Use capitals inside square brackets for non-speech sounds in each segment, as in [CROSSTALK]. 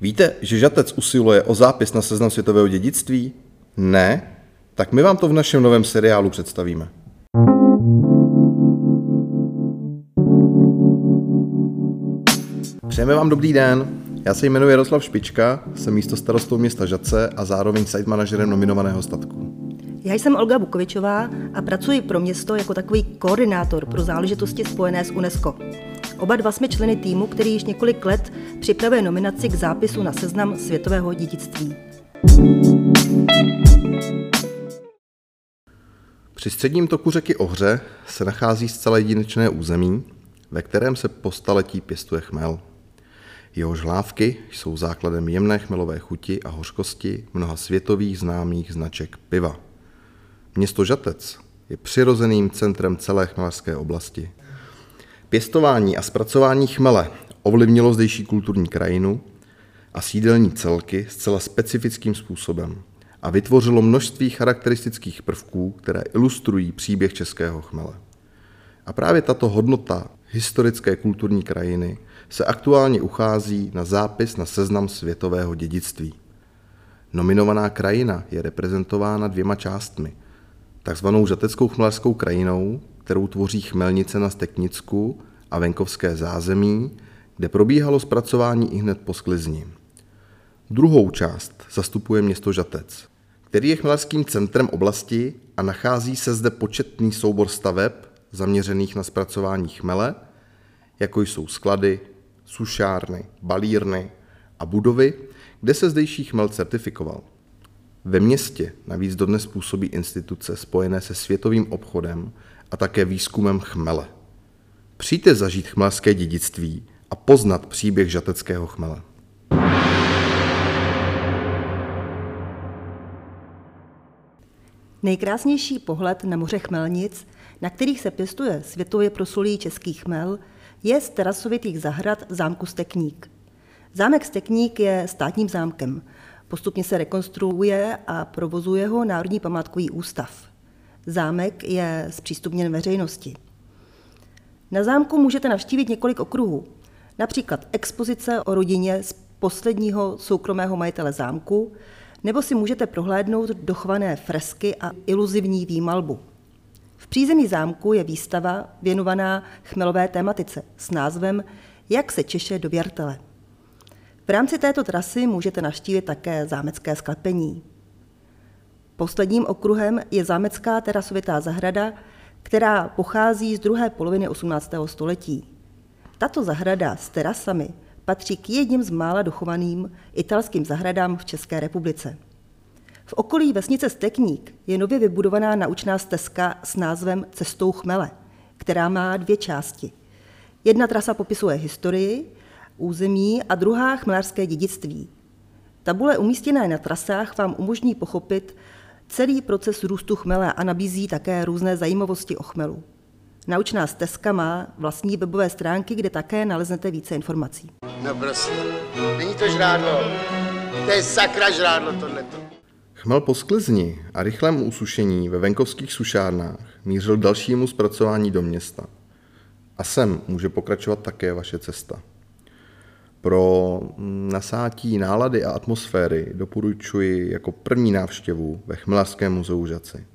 Víte, že Žatec usiluje o zápis na seznam světového dědictví? Ne? Tak my vám to v našem novém seriálu představíme. Přejeme vám dobrý den. Já se jmenuji Jaroslav Špička, jsem místo starostou města Žace a zároveň site manažerem nominovaného statku. Já jsem Olga Bukovičová a pracuji pro město jako takový koordinátor pro záležitosti spojené s UNESCO. Oba dva jsme členy týmu, který již několik let připravuje nominaci k zápisu na seznam světového dědictví. Při středním toku řeky Ohře se nachází zcela jedinečné území, ve kterém se po staletí pěstuje chmel. Jeho žlávky jsou základem jemné chmelové chuti a hořkosti mnoha světových známých značek piva. Město Žatec je přirozeným centrem celé chmelařské oblasti. Pěstování a zpracování chmele ovlivnilo zdejší kulturní krajinu a sídelní celky zcela specifickým způsobem a vytvořilo množství charakteristických prvků, které ilustrují příběh českého chmele. A právě tato hodnota historické kulturní krajiny se aktuálně uchází na zápis na seznam světového dědictví. Nominovaná krajina je reprezentována dvěma částmi. Takzvanou žateckou chmelařskou krajinou, kterou tvoří chmelnice na Steknicku a venkovské zázemí, kde probíhalo zpracování i hned po sklizni. Druhou část zastupuje město Žatec, který je chmelařským centrem oblasti a nachází se zde početný soubor staveb zaměřených na zpracování chmele, jako jsou sklady, sušárny, balírny a budovy, kde se zdejší chmel certifikoval. Ve městě navíc dodnes působí instituce spojené se světovým obchodem a také výzkumem chmele. Přijďte zažít chmelské dědictví a poznat příběh žateckého chmele. Nejkrásnější pohled na moře chmelnic, na kterých se pěstuje světově proslulý český chmel, je z terasovitých zahrad zámku Stekník. Zámek Stekník je státním zámkem. Postupně se rekonstruuje a provozuje ho Národní památkový ústav. Zámek je zpřístupněn veřejnosti. Na zámku můžete navštívit několik okruhů, například expozice o rodině z posledního soukromého majitele zámku, nebo si můžete prohlédnout dochované fresky a iluzivní výmalbu. V přízemí zámku je výstava věnovaná chmelové tématice s názvem Jak se Češe do Věrtele. V rámci této trasy můžete navštívit také zámecké sklepení. Posledním okruhem je zámecká terasovitá zahrada, která pochází z druhé poloviny 18. století. Tato zahrada s terasami patří k jedním z mála dochovaným italským zahradám v České republice. V okolí vesnice Stekník je nově vybudovaná naučná stezka s názvem Cestou chmele, která má dvě části. Jedna trasa popisuje historii, území a druhá chmelářské dědictví. Tabule umístěné na trasách vám umožní pochopit celý proces růstu chmele a nabízí také různé zajímavosti o chmelu. Naučná stezka má vlastní webové stránky, kde také naleznete více informací. No prostě, není to žrádlo. To je sakra žrádlo tohleto. Chmel po sklizni a rychlém usušení ve venkovských sušárnách mířil dalšímu zpracování do města. A sem může pokračovat také vaše cesta. Pro nasátí nálady a atmosféry doporučuji jako první návštěvu ve Chmelařském muzeu Žaci.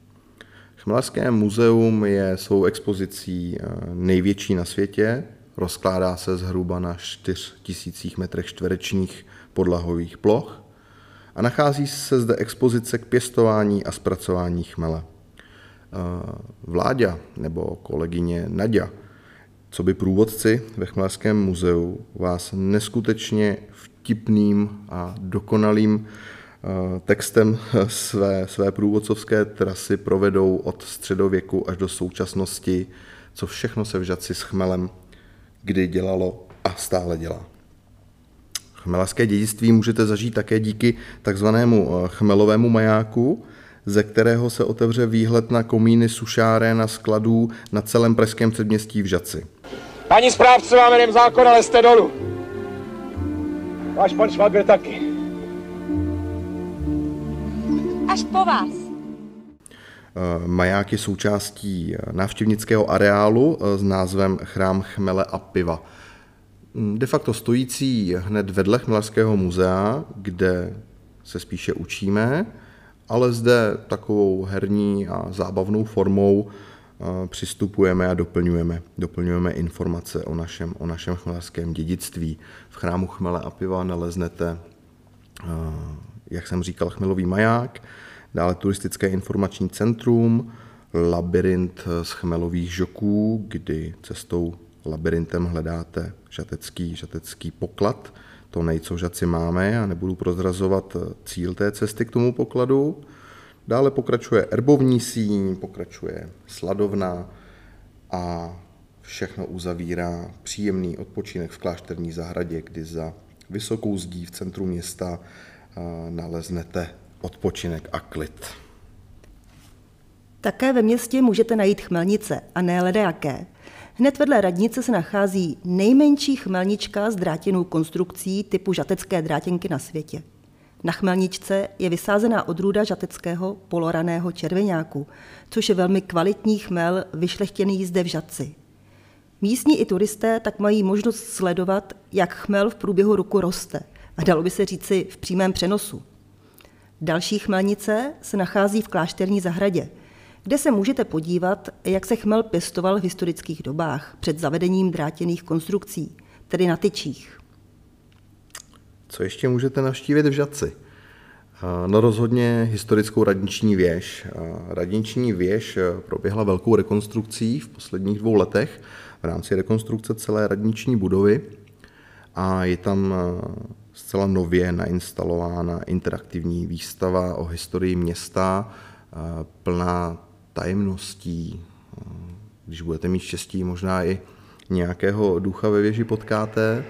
Chmelařské muzeum je svou expozicí eh, největší na světě, rozkládá se zhruba na 4000 metrech čtverečních podlahových ploch a nachází se zde expozice k pěstování a zpracování chmele. Eh, Vláďa nebo kolegyně Nadia, co by průvodci ve Chmelařském muzeu, vás neskutečně vtipným a dokonalým eh, textem [LAUGHS] své, své průvodcovské trasy provedou od středověku až do současnosti, co všechno se v Žadci s chmelem kdy dělalo a stále dělá. Chmelařské dědictví můžete zažít také díky takzvanému eh, chmelovému majáku, ze kterého se otevře výhled na komíny sušáren a skladů na celém pražském předměstí v Žaci. Paní správce, vám jdem zákon, ale jste dolů. Váš pan Švagr taky. Až po vás. Eh, maják je součástí eh, návštěvnického areálu s názvem Chrám chmele a piva. de facto stojící hned vedle Chmelařského muzea, kde se spíše učíme, ale zde takovou herní a zábavnou formou přistupujeme a doplňujeme, doplňujeme informace o našem, o našem chmelařském dědictví. V chrámu chmele a piva naleznete, jak jsem říkal, chmelový maják, dále turistické informační centrum, labirint z chmelových žoků, kdy cestou labirintem hledáte žatecký, žatecký poklad. To nej, co žaci máme, a nebudu prozrazovat cíl té cesty k tomu pokladu. Dále pokračuje erbovní síň, pokračuje sladovna a všechno uzavírá příjemný odpočinek v klášterní zahradě, kdy za vysokou zdí v centru města naleznete odpočinek a klid. Také ve městě můžete najít chmelnice a ne ledajaké. Hned vedle radnice se nachází nejmenší chmelnička s drátěnou konstrukcí typu žatecké drátěnky na světě. Na chmelničce je vysázená odrůda žateckého poloraného červenáku, což je velmi kvalitní chmel vyšlechtěný zde v Žadci. Místní i turisté tak mají možnost sledovat, jak chmel v průběhu roku roste a dalo by se říci v přímém přenosu. Další chmelnice se nachází v klášterní zahradě, kde se můžete podívat, jak se chmel pěstoval v historických dobách před zavedením drátěných konstrukcí, tedy na tyčích. Co ještě můžete navštívit v Žadci? No rozhodně historickou radniční věž. Radniční věž proběhla velkou rekonstrukcí v posledních dvou letech v rámci rekonstrukce celé radniční budovy a je tam zcela nově nainstalována interaktivní výstava o historii města, plná tajemností. Když budete mít štěstí, možná i nějakého ducha ve věži potkáte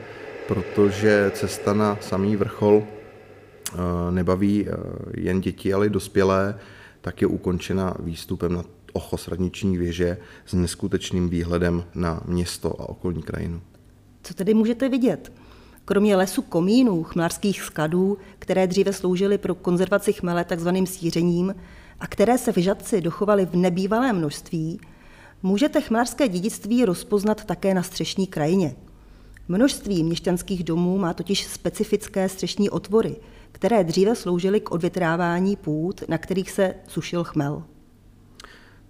protože cesta na samý vrchol eh, nebaví eh, jen děti, ale i dospělé, tak je ukončena výstupem na ochos radniční věže s neskutečným výhledem na město a okolní krajinu. Co tedy můžete vidět? Kromě lesu komínů, chmlářských skladů, které dříve sloužily pro konzervaci chmele takzvaným sířením a které se v Žadci dochovaly v nebývalém množství, můžete chmlářské dědictví rozpoznat také na střešní krajině – Množství měšťanských domů má totiž specifické střešní otvory, které dříve sloužily k odvětrávání půd, na kterých se sušil chmel.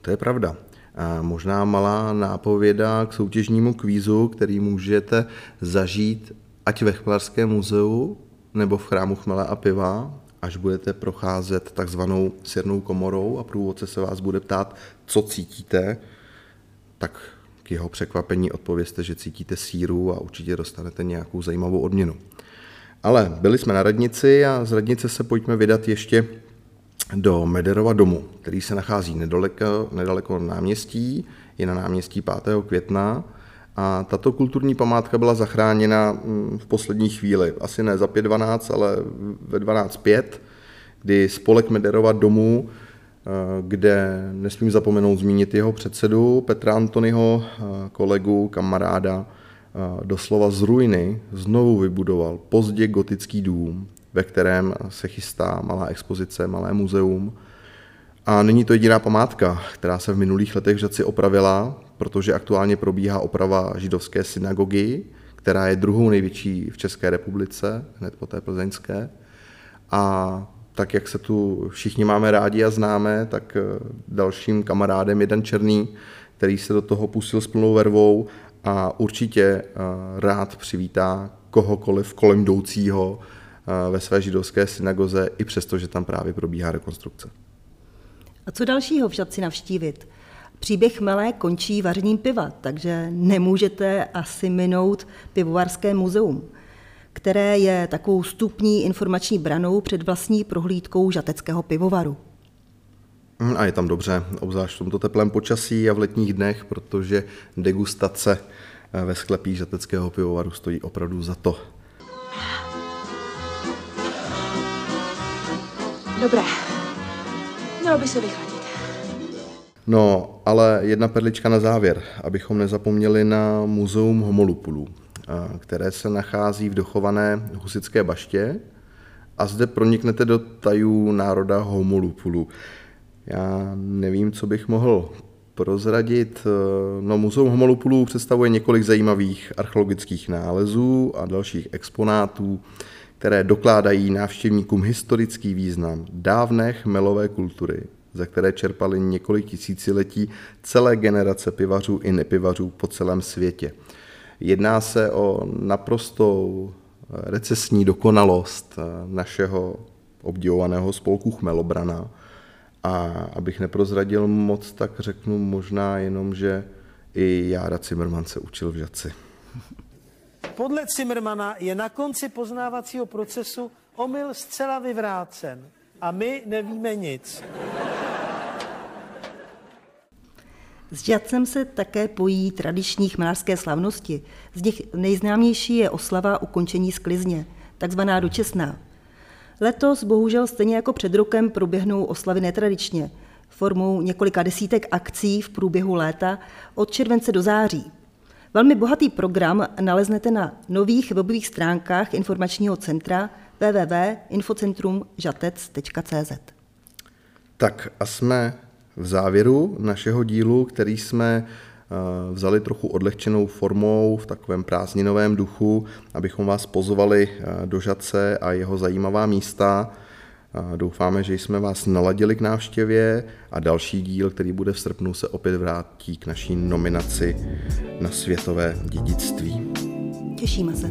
To je pravda. A možná malá nápověda k soutěžnímu kvízu, který můžete zažít ať ve Chmelařském muzeu nebo v chrámu chmele a piva, až budete procházet takzvanou sirnou komorou a průvodce se vás bude ptát, co cítíte, tak k jeho překvapení odpověste, že cítíte síru a určitě dostanete nějakou zajímavou odměnu. Ale byli jsme na radnici a z radnice se pojďme vydat ještě do Mederova domu, který se nachází nedaleko, nedaleko náměstí, je na náměstí 5. května. A tato kulturní památka byla zachráněna mm, v poslední chvíli, asi ne za 5.12, ale ve 12.5, kdy spolek Mederova domů Eh, kde nesmím zapomenout zmínit jeho předsedu Petra Antonyho, eh, kolegu, kamaráda, eh, doslova z ruiny znovu vybudoval pozdě gotický dům, ve kterém se chystá malá expozice, malé muzeum. A není to jediná památka, která se v minulých letech v Žaci opravila, protože aktuálně probíhá oprava židovské synagogy, která je druhou největší v České republice, hned po té plzeňské. A tak jak se tu všichni máme rádi a známe, tak eh, dalším kamarádem je Dan Černý, který se do toho pustil s plnou vervou a určitě eh, rád přivítá kohokoliv kolem jdoucího eh, ve své židovské synagoze, i přesto, že tam právě probíhá rekonstrukce. A co dalšího v Žadci navštívit? Příběh Melé končí vařením piva, takže nemůžete asi minout pivovarské muzeum které je takovou stupní informační branou před vlastní prohlídkou žateckého pivovaru. Mm, a je tam dobře, obzvlášť v tomto teplém počasí a v letních dnech, protože degustace eh, ve sklepích žateckého pivovaru stojí opravdu za to. Dobré. Mělo by se vychladit. No, ale jedna perlička na závěr, abychom nezapomněli na muzeum homolupulů které se nachází v dochované husické baště a zde proniknete do tajů národa Homolupulu. Já nevím, co bych mohl prozradit. No, Muzeum Homolopulů představuje několik zajímavých archeologických nálezů a dalších exponátů, které dokládají návštěvníkům historický význam dávné chmelové kultury, za které čerpali několik tisíciletí celé generace pivařů i nepivařů po celém světě. Jedná se o naprostou recesní dokonalost našeho obdivovaného spolku Chmelobrana. A abych neprozradil moc, tak řeknu možná jenom, že i Jára Cimrman se učil v Žaci. Podle Cimrmana je na konci poznávacího procesu omyl zcela vyvrácen a my nevíme nic. S Žadcem se také pojí tradiční chmelářské slavnosti. Z nich nejznámější je oslava ukončení sklizně, takzvaná dočesná. Letos bohužel stejně jako před rokem proběhnou oslavy netradičně, formou několika desítek akcí v průběhu léta od července do září. Velmi bohatý program naleznete na nových webových stránkách informačního centra www.infocentrumžatec.cz. Tak a jsme v závěru našeho dílu, který jsme Eh, vzali trochu odlehčenou formou v takovém prázdninovém duchu, abychom vás pozvali eh, do Žadce a jeho zajímavá místa. Doufáme, že jsme vás naladili k návštěvě a další díl, který bude v srpnu, se opět vrátí k naší nominaci na světové dědictví. Těšíme se.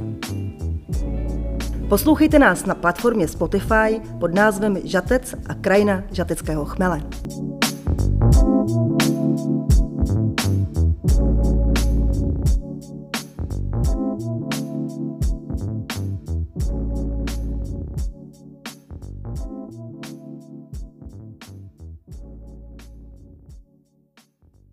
Poslouchejte nás na platformě Spotify pod názvem Žatec a krajina žateckého chmele.